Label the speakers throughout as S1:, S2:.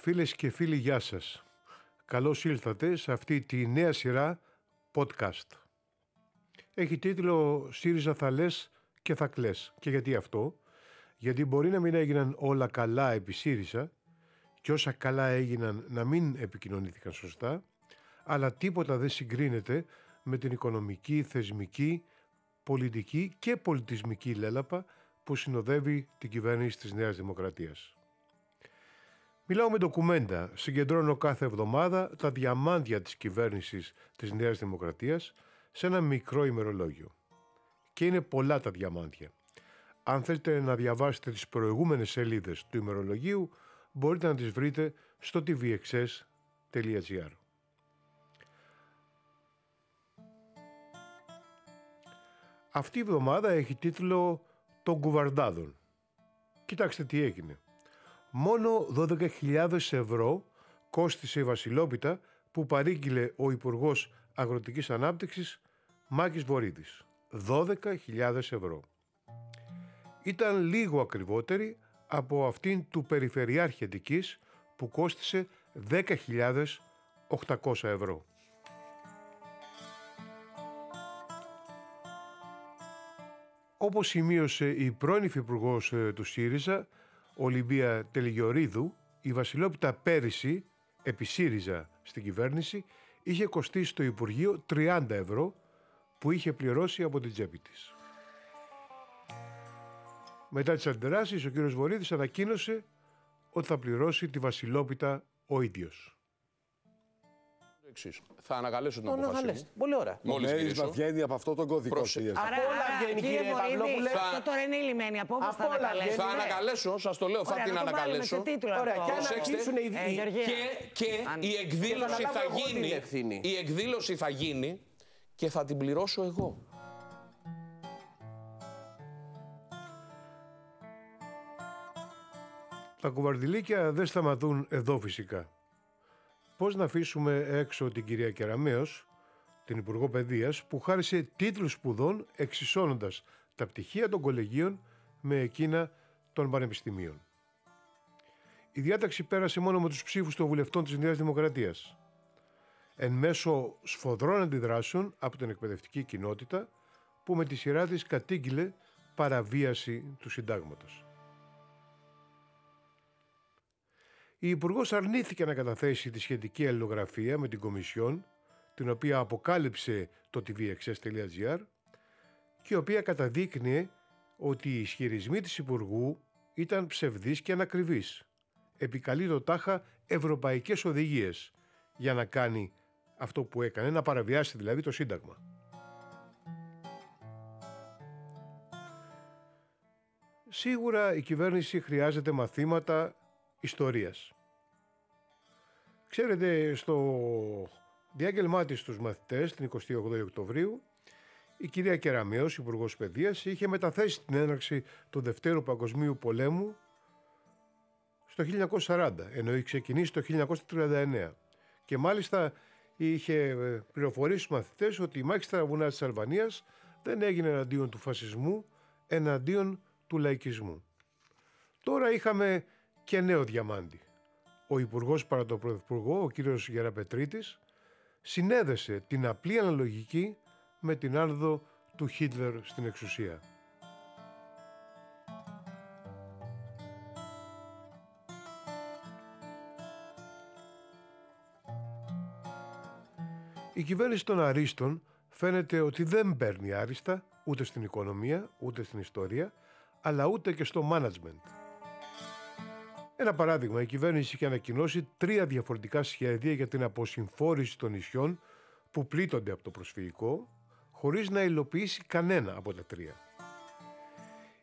S1: Φίλες και φίλοι, γεια σας. Καλώς ήλθατε σε αυτή τη νέα σειρά podcast. Έχει τίτλο «ΣΥΡΙΖΑ θα λες και θα κλαις». Και γιατί αυτό; Γιατί μπορεί να μην έγιναν όλα καλά επί ΣΥΡΙΖΑ και όσα καλά έγιναν να μην επικοινωνήθηκαν σωστά, αλλά τίποτα δεν συγκρίνεται με την οικονομική, θεσμική, πολιτική και πολιτισμική λέλαπα που συνοδεύει την κυβέρνηση της Νέας Δημοκρατίας. Μιλάω με ντοκουμέντα, συγκεντρώνω κάθε εβδομάδα τα διαμάντια της κυβέρνησης της Νέας Δημοκρατίας σε ένα μικρό ημερολόγιο. Και είναι πολλά τα διαμάντια. Αν θέλετε να διαβάσετε τις προηγούμενες σελίδες του ημερολογίου, μπορείτε να τις βρείτε στο tvxs.gr. Αυτή η εβδομάδα έχει τίτλο «Των κουβαρντάδων». Κοιτάξτε τι έγινε. Μόνο 12.000 ευρώ κόστησε η Βασιλόπιτα που παρήγγειλε ο Υπουργός Αγροτικής Ανάπτυξης Μάκης Βορύδης. 12.000 ευρώ. Ήταν λίγο ακριβότερη από αυτήν του Περιφερειάρχη Αττικής που κόστησε 10.800 ευρώ. Όπως σημείωσε η πρώην υφυπουργός ε, του ΣΥΡΙΖΑ, Ολυμπία Τελιγιορίδου, η Βασιλόπιτα πέρυσι, επί ΣΥΡΙΖΑ στην κυβέρνηση, είχε κοστίσει στο Υπουργείο 30 ευρώ που είχε πληρώσει από την τσέπη της. Μετά τις αντιδράσεις, ο κύριος Βορύδης ανακοίνωσε ότι θα πληρώσει τη Βασιλόπιτα ο ίδιος
S2: εξή. Θα ανακαλέσω την απόφαση μου.
S3: Πολύ ωραία.
S2: Μόλις
S4: γυρίσω. βγαίνει από αυτό τον κωδικό.
S3: Άρα, όλα βγαίνει κύριε Παυλόπουλε.
S5: Αυτό τώρα είναι η λιμένη απόφαση. Θα ανακαλέσω.
S2: Θα ανακαλέσω, σας το λέω, θα την ανακαλέσω.
S3: Ωραία, και
S2: Προσέξτε, και η εκδήλωση θα γίνει. Η εκδήλωση θα γίνει και θα την πληρώσω εγώ.
S1: Τα κουβαρδιλίκια δεν σταματούν εδώ φυσικά. Πώς να αφήσουμε έξω την κυρία Κεραμέως, την Υπουργό Παιδείας, που χάρισε τίτλους σπουδών εξισώνοντας τα πτυχία των κολεγίων με εκείνα των πανεπιστημίων. Η διάταξη πέρασε μόνο με τους ψήφους των βουλευτών της Νέας Δημοκρατίας. Εν μέσω σφοδρών αντιδράσεων από την εκπαιδευτική κοινότητα που με τη σειρά της κατήγγειλε παραβίαση του συντάγματος. Η Υπουργός αρνήθηκε να καταθέσει τη σχετική αλληλογραφία με την Κομισιόν, την οποία αποκάλυψε το tvxs.gr και η οποία καταδείκνυε ότι οι ισχυρισμοί της Υπουργού ήταν ψευδείς και ανακριβείς. Επικαλεί το τάχα ευρωπαϊκές οδηγίες για να κάνει αυτό που έκανε, να παραβιάσει δηλαδή το Σύνταγμα. Σίγουρα η κυβέρνηση χρειάζεται μαθήματα ιστορίας. Ξέρετε, στο διάγγελμά της στους μαθητές την 28 Οκτωβρίου η κυρία Κεραμέως, υπουργός Παιδείας, είχε μεταθέσει την έναρξη του Δευτέρου Παγκοσμίου Πολέμου στο 1940, ενώ είχε ξεκινήσει το 1939. Και μάλιστα είχε ε, πληροφορήσει στους μαθητές ότι η μάχη στα βουνά της Αλβανίας δεν έγινε εναντίον του φασισμού, εναντίον του λαϊκισμού. Τώρα είχαμε και νέο διαμάντι. Ο Υπουργός παρά τον Πρωθυπουργό, ο κύριος Γεραπετρίτης, συνέδεσε την απλή αναλογική με την άνοδο του Χίτλερ στην εξουσία. Η κυβέρνηση των Αρίστων φαίνεται ότι δεν παίρνει άριστα ούτε στην οικονομία, ούτε στην ιστορία, αλλά ούτε και στο management. Ένα παράδειγμα, η κυβέρνηση είχε ανακοινώσει τρία διαφορετικά σχέδια για την αποσυμφόρηση των νησιών που πλήττονται από το προσφυγικό, χωρίς να υλοποιήσει κανένα από τα τρία.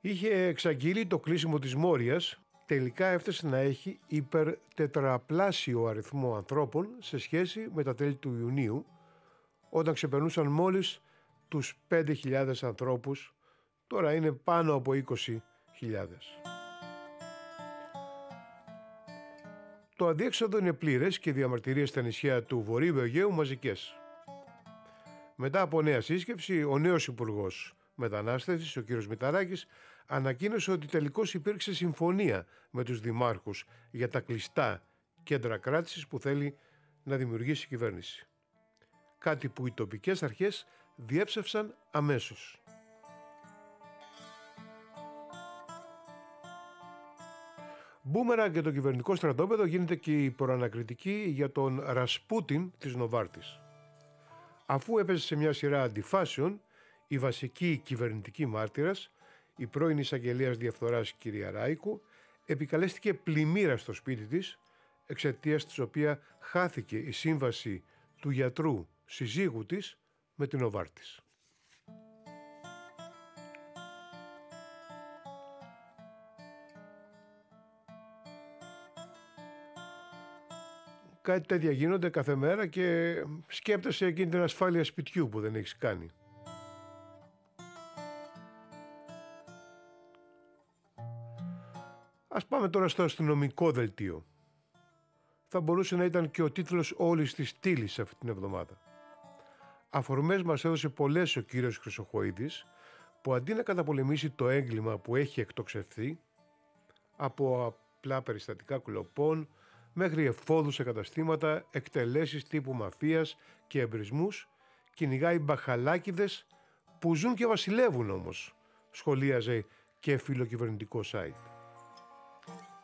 S1: Είχε εξαγγείλει το κλείσιμο της Μόριας, τελικά έφτασε να έχει υπερτετραπλάσιο αριθμό ανθρώπων σε σχέση με τα τέλη του Ιουνίου, όταν ξεπερνούσαν μόλις τους 5.000 ανθρώπους, τώρα είναι πάνω από 20.000. Το αντίεξοδο είναι πλήρες και οι διαμαρτυρίες στα νησιά του Βορείου Αιγαίου μαζικές. Μετά από νέα σύσκεψη, ο νέος Υπουργός Μετανάστευσης, ο κ. Μηταράκης, ανακοίνωσε ότι τελικώς υπήρξε συμφωνία με τους δημάρχους για τα κλειστά κέντρα κράτησης που θέλει να δημιουργήσει η κυβέρνηση. Κάτι που οι τοπικές αρχές διέψευσαν αμέσως. Μπούμερα και το κυβερνητικό στρατόπεδο γίνεται και η προανακριτική για τον Ρασπούτιν της Νοβάρτης. Αφού έπεσε σε μια σειρά αντιφάσεων, η βασική κυβερνητική μάρτυρας, η πρώην εισαγγελίας διαφθοράς κυρία Ράικου, επικαλέστηκε πλημμύρα στο σπίτι της, εξαιτίας της οποία χάθηκε η σύμβαση του γιατρού συζύγου της με την Νοβάρτης. Κάτι τέτοια γίνονται κάθε μέρα και σκέπτεσαι εκείνη την ασφάλεια σπιτιού που δεν έχεις κάνει. Ας πάμε τώρα στο αστυνομικό δελτίο. Θα μπορούσε να ήταν και ο τίτλος όλης της στήλης αυτή την εβδομάδα. Αφορμές μας έδωσε πολλές ο κύριος Χρυσοχοίδης που αντί να καταπολεμήσει το έγκλημα που έχει εκτοξευθεί από απλά περιστατικά κλοπών, μέχρι εφόδους σε καταστήματα, εκτελέσεις τύπου μαφίας και εμπρισμούς, κυνηγάει μπαχαλάκιδες που ζουν και βασιλεύουν όμως, σχολίαζε και φιλοκυβερνητικό site.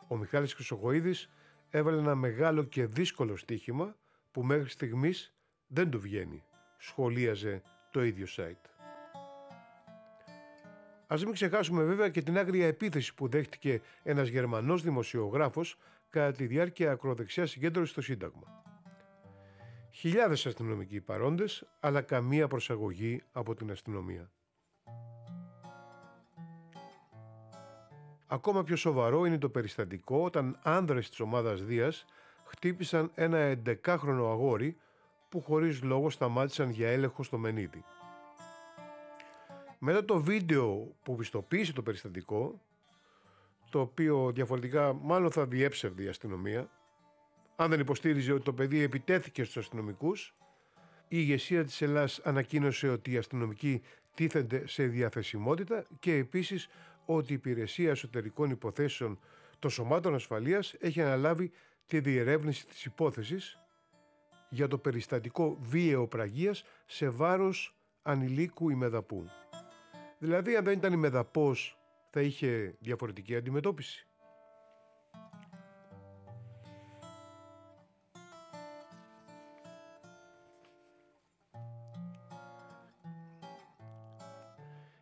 S1: Ο Μιχάλης Χρυσοχοίδης έβαλε ένα μεγάλο και δύσκολο στοίχημα που μέχρι στιγμής δεν του βγαίνει, σχολίαζε το ίδιο site. Ας μην ξεχάσουμε βέβαια και την άγρια επίθεση που δέχτηκε ένας Γερμανός δημοσιογράφος κατά τη διάρκεια ακροδεξιάς συγκέντρωσης στο Σύνταγμα. Χιλιάδες αστυνομικοί παρόντες, αλλά καμία προσαγωγή από την αστυνομία. Ακόμα πιο σοβαρό είναι το περιστατικό όταν άνδρες της ομάδας Δίας χτύπησαν ένα 11χρονο αγόρι που χωρίς λόγο σταμάτησαν για έλεγχο στο Μενίδη. Μετά το βίντεο που πιστοποίησε το περιστατικό, το οποίο διαφορετικά μάλλον θα διέψευδε η αστυνομία, αν δεν υποστήριζε ότι το παιδί επιτέθηκε στους αστυνομικούς, η ηγεσία της Ελλάς ανακοίνωσε ότι οι αστυνομικοί τίθενται σε διαθεσιμότητα και επίσης ότι η Υπηρεσία Εσωτερικών Υποθέσεων των Σωμάτων Ασφαλείας έχει αναλάβει τη διερεύνηση της υπόθεσης για το περιστατικό βίαιο πραγίας σε βάρος ανηλίκου ημεδαπού. Δηλαδή αν δεν ήταν ημεδαπός θα είχε διαφορετική αντιμετώπιση.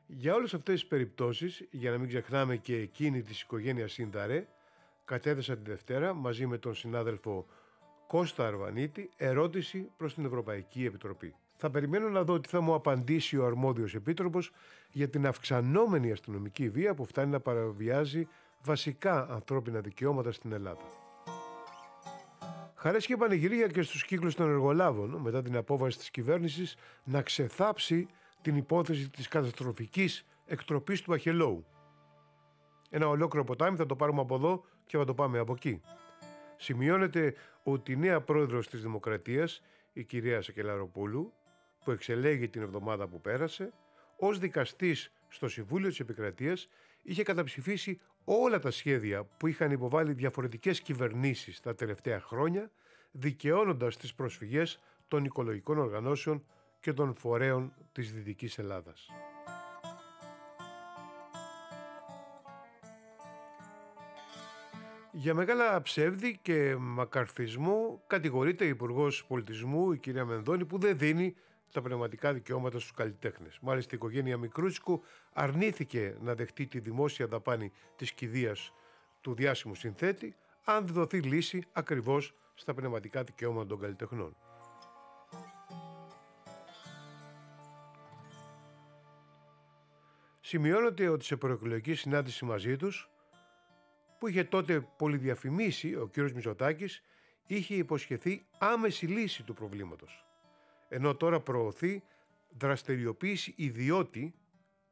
S1: Για όλες αυτές τις περιπτώσεις, για να μην ξεχνάμε και εκείνη της οικογένειας Σύνδαρε, κατέθεσα τη Δευτέρα μαζί με τον συνάδελφο Κώστα Αρβανίτη ερώτηση προς την Ευρωπαϊκή Επιτροπή. Θα περιμένω να δω τι θα μου απαντήσει ο αρμόδιος επίτροπος για την αυξανόμενη αστυνομική βία που φτάνει να παραβιάζει βασικά ανθρώπινα δικαιώματα στην Ελλάδα. Χαρές και πανηγυρία και στους κύκλους των εργολάβων μετά την απόφαση της κυβέρνησης να ξεθάψει την υπόθεση της καταστροφικής εκτροπής του Αχελόου. Ένα ολόκληρο ποτάμι θα το πάρουμε από εδώ και θα το πάμε από εκεί. Σημειώνεται ότι η νέα πρόεδρος της Δημοκρατίας, η κυρία Σακελαροπούλου, που εξελέγει την εβδομάδα που πέρασε, ως δικαστής στο Συμβούλιο της Επικρατείας είχε καταψηφίσει όλα τα σχέδια που είχαν υποβάλει διαφορετικές κυβερνήσεις τα τελευταία χρόνια, δικαιώνοντας τις προσφυγές των οικολογικών οργανώσεων και των φορέων της Δυτικής Ελλάδας. Για μεγάλα ψεύδη και μακαρθισμό κατηγορείται η Υπουργός Πολιτισμού, η κυρία Μενδώνη, που δεν δίνει τα πνευματικά δικαιώματα στους καλλιτέχνες. Μάλιστα η οικογένεια Μικρούτσικου αρνήθηκε να δεχτεί τη δημόσια δαπάνη της κηδείας του διάσημου συνθέτη, αν δοθεί λύση ακριβώς στα πνευματικά δικαιώματα των καλλιτεχνών. Σημειώνεται ότι σε προεκλογική συνάντηση μαζί τους, που είχε τότε πολυδιαφημίσει ο κύριος Μητσοτάκης, είχε υποσχεθεί άμεση λύση του προβλήματος. Ενώ τώρα προωθεί δραστηριοποίηση ιδιώτη,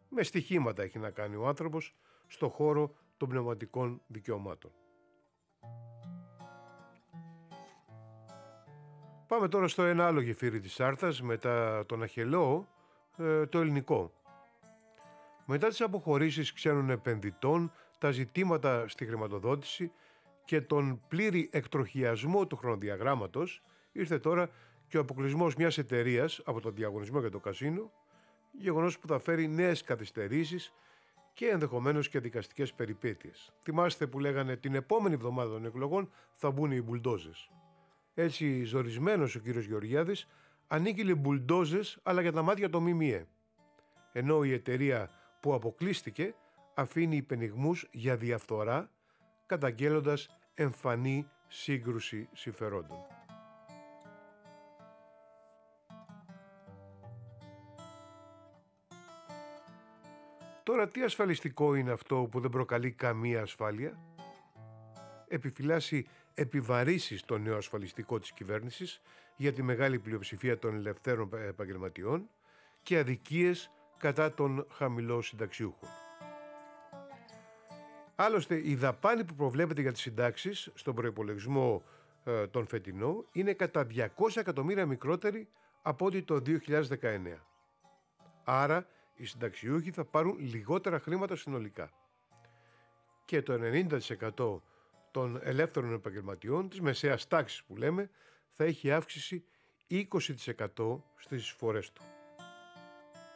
S1: με στοιχήματα έχει να κάνει ο άνθρωπος, στο χώρο των πνευματικών δικαιωμάτων. Πάμε τώρα στο ένα άλλο γεφύρι της Άρθας, μετά τον Αχελό, ε, το ελληνικό. Μετά τις αποχωρήσεις ξένων επενδυτών, τα ζητήματα στη χρηματοδότηση και τον πλήρη εκτροχιασμό του χρονοδιαγράμματος ήρθε τώρα και ο αποκλεισμός μιας εταιρείας από τον διαγωνισμό για το κασίνο, γεγονός που θα φέρει νέες καθυστερήσεις και ενδεχομένως και δικαστικές περιπέτειες. Θυμάστε που λέγανε την επόμενη εβδομάδα των εκλογών θα μπουν οι μπουλντόζες. Έτσι ζορισμένος ο κύριος Γεωργιάδης ανήκει μπουλντόζες αλλά για τα μάτια το ΜΜΕ. Ενώ η εταιρεία που αποκλείστηκε αφήνει υπενιγμούς για διαφθορά καταγγέλλοντας εμφανή σύγκρουση συμφερόντων. Τώρα τι ασφαλιστικό είναι αυτό που δεν προκαλεί καμία ασφάλεια; Επιφυλάσσει επιβαρύσει στο νέο ασφαλιστικό της κυβέρνησης για τη μεγάλη πλειοψηφία των ελευθέρων επαγγελματιών και αδικίες κατά των χαμηλών συνταξιούχων. Άλλωστε, η δαπάνη που προβλέπεται για τις συντάξεις στον προϋπολογισμό ε, τον φετινό είναι κατά 200 εκατομμύρια μικρότερη από ό,τι το 2019. Άρα, οι συνταξιούχοι θα πάρουν λιγότερα χρήματα συνολικά. Και το 90% των ελεύθερων επαγγελματιών, της μεσαίας τάξης που λέμε, θα έχει αύξηση 20% στις φορές του.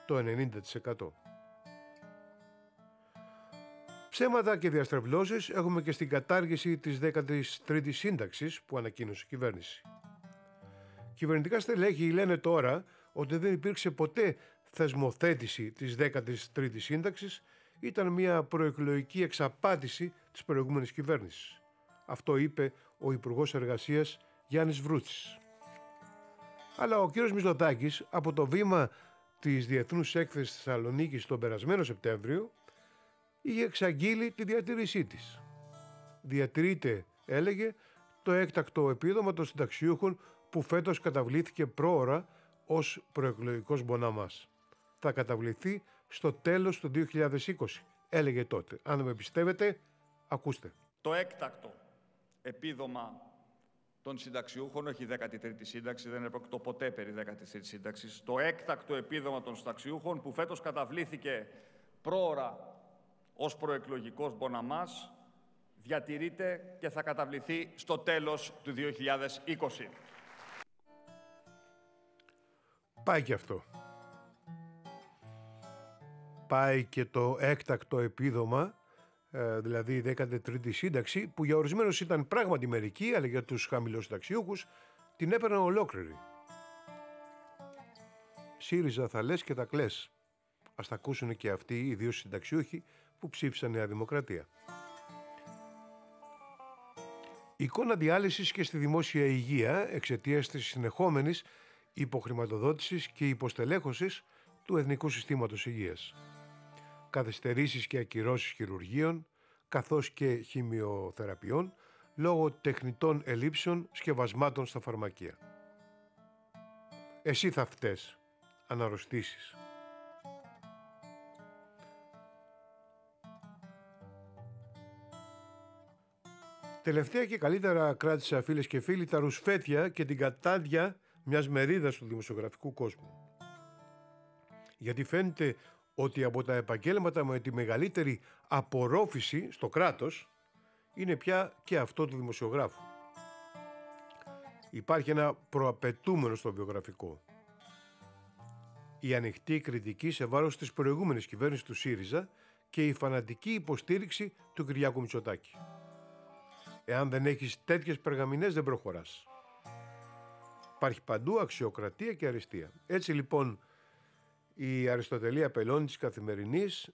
S1: Το 90%. Ψέματα και διαστρεβλώσεις έχουμε και στην κατάργηση της 13ης σύνταξης που ανακοίνωσε η κυβέρνηση. Κυβερνητικά στελέχη λένε τώρα ότι δεν υπήρξε ποτέ θεσμοθέτηση της 13ης σύνταξης ήταν μια προεκλογική εξαπάτηση της προηγούμενης κυβέρνησης. Αυτό είπε ο Υπουργός Εργασίας Γιάννης Βρούτσης. Αλλά ο κύριος Μισδοτάκης από το βήμα της Διεθνούς Έκθεσης Θεσσαλονίκης τον περασμένο Σεπτέμβριο είχε εξαγγείλει τη διατήρησή της. Διατηρείται, έλεγε, το έκτακτο επίδομα των συνταξιούχων που φέτος καταβλήθηκε πρόωρα ως προεκλογικός μποναμάς θα καταβληθεί στο τέλος του 2020, έλεγε τότε. Αν με πιστεύετε, ακούστε.
S4: Το έκτακτο επίδομα των συνταξιούχων, όχι η 13η σύνταξη, δεν επρόκειτο ποτέ περί 13η σύνταξης. Το έκτακτο επίδομα των συνταξιούχων που φέτος καταβλήθηκε πρόωρα ως προεκλογικός μποναμάς, διατηρείται και θα καταβληθεί στο τέλος του 2020.
S1: Πάει και αυτό πάει και το έκτακτο επίδομα, ε, δηλαδή η 13η σύνταξη, που για ορισμένους ήταν πράγματι μερική, αλλά για τους χαμηλοσυνταξιούχους την έπαιρναν ολόκληρη. ΣΥΡΙΖΑ θα λες και τα κλαις. Ας τα ακούσουν και αυτοί οι δύο συνταξιούχοι που ψήφισαν Νέα Δημοκρατία. Η εικόνα διάλυσης και στη δημόσια υγεία εξαιτίας της συνεχόμενης υποχρηματοδότησης και υποστελέχωσης του Εθνικού Συστήματος Υγείας καθυστερήσεις και ακυρώσεις χειρουργείων, καθώς και χημειοθεραπείων, λόγω τεχνητών ελλείψεων σκευασμάτων στα φαρμακεία. Εσύ θα φταίς, αναρρωστήσεις. Τελευταία και καλύτερα κράτησα φίλες και φίλοι τα ρουσφέτια και την κατάδια μιας μερίδας του δημοσιογραφικού κόσμου. Γιατί φαίνεται ότι από τα επαγγέλματα με τη μεγαλύτερη απορρόφηση στο κράτος είναι πια και αυτό του δημοσιογράφου. Υπάρχει ένα προαπαιτούμενο στο βιογραφικό. Η ανοιχτή κριτική σε βάρος της προηγούμενης κυβέρνησης του ΣΥΡΙΖΑ και η φανατική υποστήριξη του Κυριάκου Μητσοτάκη. Εάν δεν έχεις τέτοιες περγαμηνές δεν προχωράς. Υπάρχει παντού αξιοκρατία και αριστεία. Έτσι λοιπόν η Αριστοτελία Πελώνη της Καθημερινής,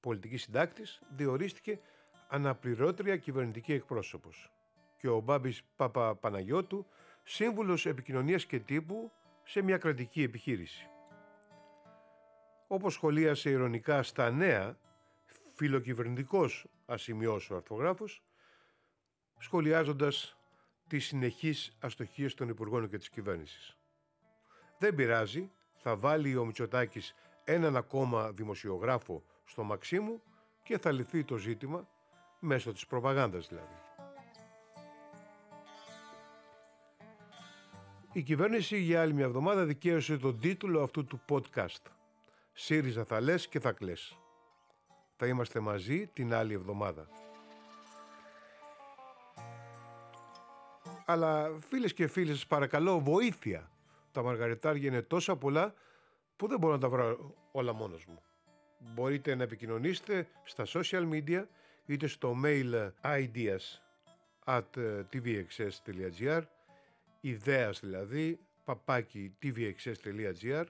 S1: πολιτικής συντάκτης, διορίστηκε αναπληρώτρια κυβερνητική εκπρόσωπος και ο Μπάμπης Παπα-Παναγιώτου σύμβουλος επικοινωνίας και τύπου σε μια κρατική επιχείρηση. Όπως σχολίασε ηρωνικά στα νέα, φιλοκυβερνητικός ασημειός ο αρθογράφος, σχολιάζοντας τις συνεχείς αστοχίες των Υπουργών και της κυβέρνησης. Δεν πειράζει, θα βάλει ο Μητσοτάκης έναν ακόμα δημοσιογράφο στο Μαξίμου και θα λυθεί το ζήτημα μέσω της προπαγάνδας δηλαδή. Η κυβέρνηση για άλλη μια εβδομάδα δικαίωσε τον τίτλο αυτού του podcast. ΣΥΡΙΖΑ θα λες και θα κλαις. Θα είμαστε μαζί την άλλη εβδομάδα. Αλλά φίλες και φίλοι σας παρακαλώ βοήθεια. Τα μαργαριτάρια είναι τόσα πολλά που δεν μπορώ να τα βρω όλα μόνος μου. Μπορείτε να επικοινωνήσετε στα social media είτε στο mail ideas at tvxs.gr ιδέας δηλαδή παπάκι tvxs.gr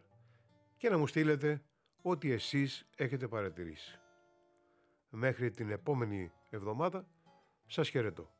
S1: και να μου στείλετε ό,τι εσείς έχετε παρατηρήσει. Μέχρι την επόμενη εβδομάδα σας χαιρετώ.